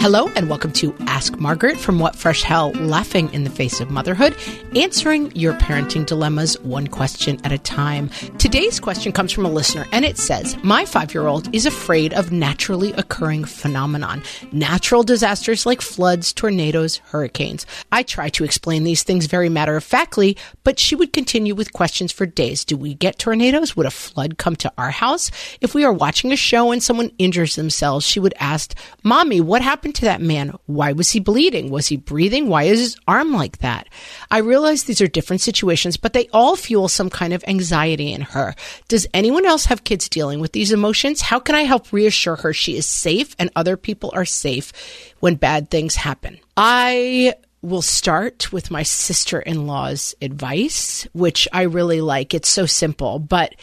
Hello and welcome to Ask Margaret from What Fresh Hell Laughing in the Face of Motherhood, answering your parenting dilemmas one question at a time. Today's question comes from a listener and it says, My five year old is afraid of naturally occurring phenomenon, natural disasters like floods, tornadoes, hurricanes. I try to explain these things very matter of factly, but she would continue with questions for days. Do we get tornadoes? Would a flood come to our house? If we are watching a show and someone injures themselves, she would ask, Mommy, what happened to that man? Why was he bleeding? Was he breathing? Why is his arm like that? I realize these are different situations, but they all fuel some kind of anxiety in her. Does anyone else have kids dealing with these emotions? How can I help reassure her she is safe and other people are safe when bad things happen? I will start with my sister in law's advice, which I really like. It's so simple, but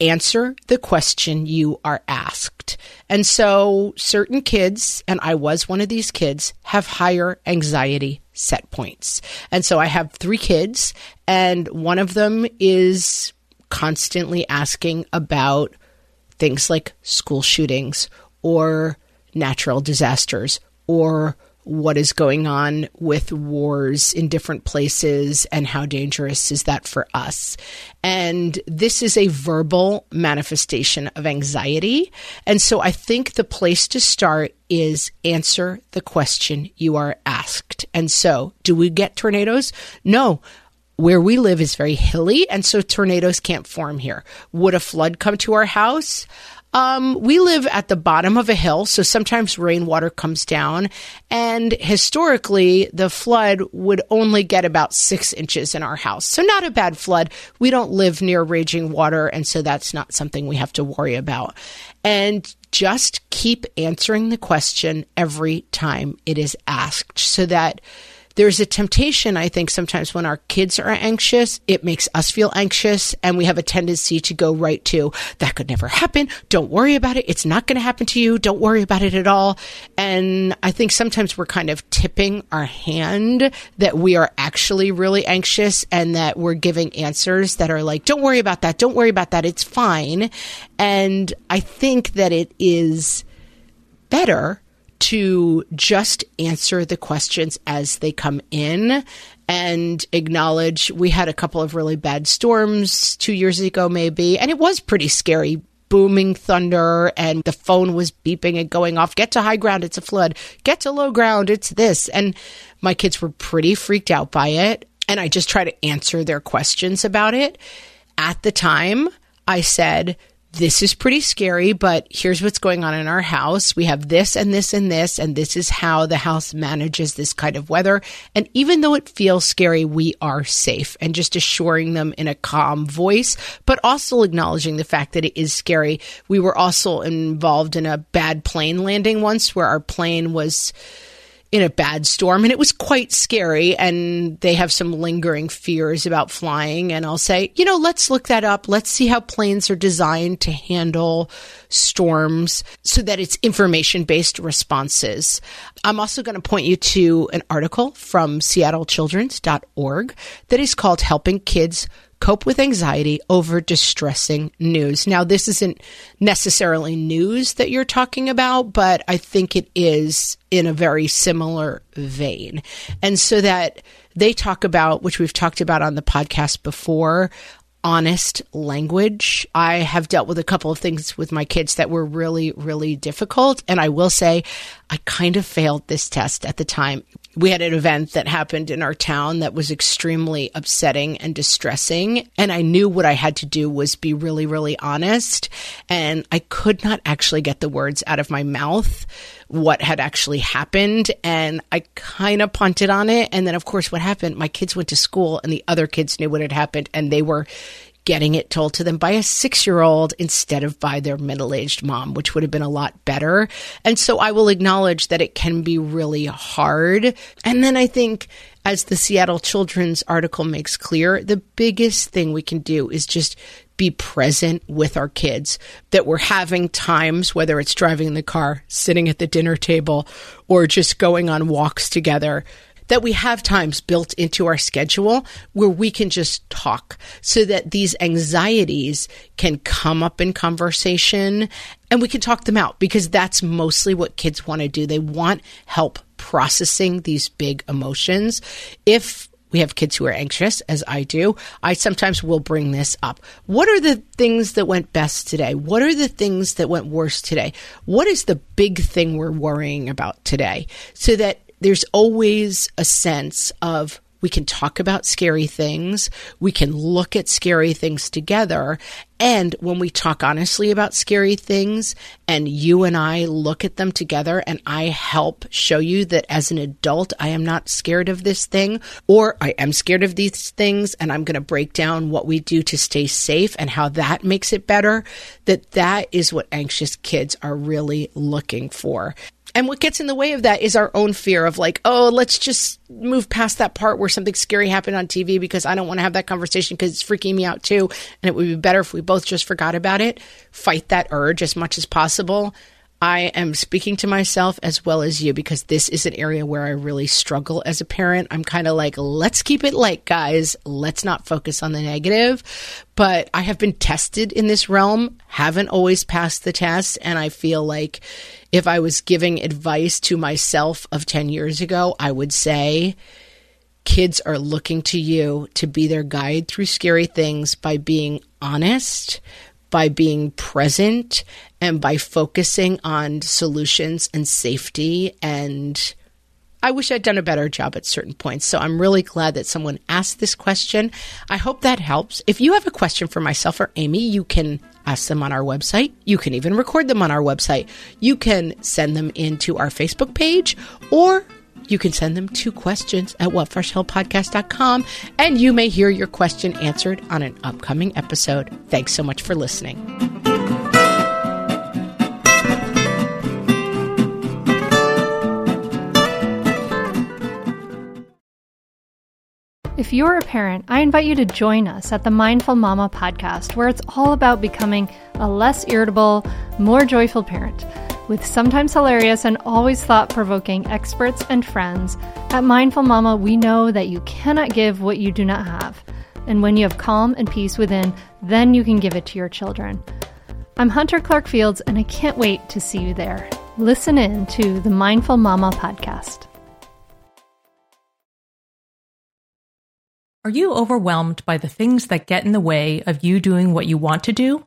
answer the question you are asked. And so certain kids, and I was one of these kids, have higher anxiety set points. And so I have three kids, and one of them is constantly asking about things like school shootings or natural disasters or what is going on with wars in different places and how dangerous is that for us. And this is a verbal manifestation of anxiety. And so I think the place to start is answer the question you are asked. And so, do we get tornadoes? No where we live is very hilly, and so tornadoes can't form here. Would a flood come to our house? Um, we live at the bottom of a hill, so sometimes rainwater comes down. And historically, the flood would only get about six inches in our house. So, not a bad flood. We don't live near raging water, and so that's not something we have to worry about. And just keep answering the question every time it is asked so that there's a temptation, I think, sometimes when our kids are anxious, it makes us feel anxious and we have a tendency to go right to, that could never happen. Don't worry about it. It's not going to happen to you. Don't worry about it at all. And I think sometimes we're kind of tipping our hand that we are actually really anxious and that we're giving answers that are like, don't worry about that. Don't worry about that. It's fine. And I think that it is better to just answer the questions as they come in and acknowledge we had a couple of really bad storms two years ago, maybe, and it was pretty scary. Booming thunder, and the phone was beeping and going off. Get to high ground, it's a flood. Get to low ground, it's this. And my kids were pretty freaked out by it. And I just try to answer their questions about it. At the time, I said, this is pretty scary, but here's what's going on in our house. We have this and this and this, and this is how the house manages this kind of weather. And even though it feels scary, we are safe and just assuring them in a calm voice, but also acknowledging the fact that it is scary. We were also involved in a bad plane landing once where our plane was in a bad storm and it was quite scary and they have some lingering fears about flying and I'll say, you know, let's look that up. Let's see how planes are designed to handle storms so that it's information based responses. I'm also going to point you to an article from seattlechildren's.org that is called Helping Kids cope with anxiety over distressing news. Now, this isn't necessarily news that you're talking about, but I think it is in a very similar vein. And so that they talk about, which we've talked about on the podcast before, honest language. I have dealt with a couple of things with my kids that were really, really difficult. And I will say, I kind of failed this test at the time. We had an event that happened in our town that was extremely upsetting and distressing. And I knew what I had to do was be really, really honest. And I could not actually get the words out of my mouth what had actually happened. And I kind of punted on it. And then, of course, what happened, my kids went to school and the other kids knew what had happened and they were getting it told to them by a six year old instead of by their middle aged mom, which would have been a lot better. And so I will acknowledge that it can be really hard. And then I think, as the Seattle Children's article makes clear, the biggest thing we can do is just be present with our kids, that we're having times, whether it's driving the car, sitting at the dinner table, or just going on walks together, that we have times built into our schedule where we can just talk so that these anxieties can come up in conversation and we can talk them out because that's mostly what kids want to do. They want help processing these big emotions. If we have kids who are anxious, as I do, I sometimes will bring this up. What are the things that went best today? What are the things that went worse today? What is the big thing we're worrying about today? So that there's always a sense of we can talk about scary things. We can look at scary things together. And when we talk honestly about scary things and you and I look at them together and I help show you that as an adult, I am not scared of this thing or I am scared of these things and I'm going to break down what we do to stay safe and how that makes it better, that that is what anxious kids are really looking for. And what gets in the way of that is our own fear of like, oh, let's just move past that part where something scary happened on TV because I don't want to have that conversation because it's freaking me out too. And it would be better if we both just forgot about it. Fight that urge as much as possible. I am speaking to myself as well as you because this is an area where I really struggle as a parent. I'm kind of like, let's keep it light, guys. Let's not focus on the negative. But I have been tested in this realm, haven't always passed the test. And I feel like if I was giving advice to myself of 10 years ago, I would say, kids are looking to you to be their guide through scary things by being honest, by being present, and by focusing on solutions and safety and I wish I'd done a better job at certain points. So I'm really glad that someone asked this question. I hope that helps. If you have a question for myself or Amy, you can ask them on our website. You can even record them on our website. You can send them into our Facebook page or you can send them to questions at whatfreshhellpodcast.com and you may hear your question answered on an upcoming episode. Thanks so much for listening. If you're a parent, I invite you to join us at the Mindful Mama podcast, where it's all about becoming a less irritable, more joyful parent. With sometimes hilarious and always thought provoking experts and friends, at Mindful Mama, we know that you cannot give what you do not have. And when you have calm and peace within, then you can give it to your children. I'm Hunter Clarke-Fields, and I can't wait to see you there. Listen in to the Mindful Mama podcast. Are you overwhelmed by the things that get in the way of you doing what you want to do?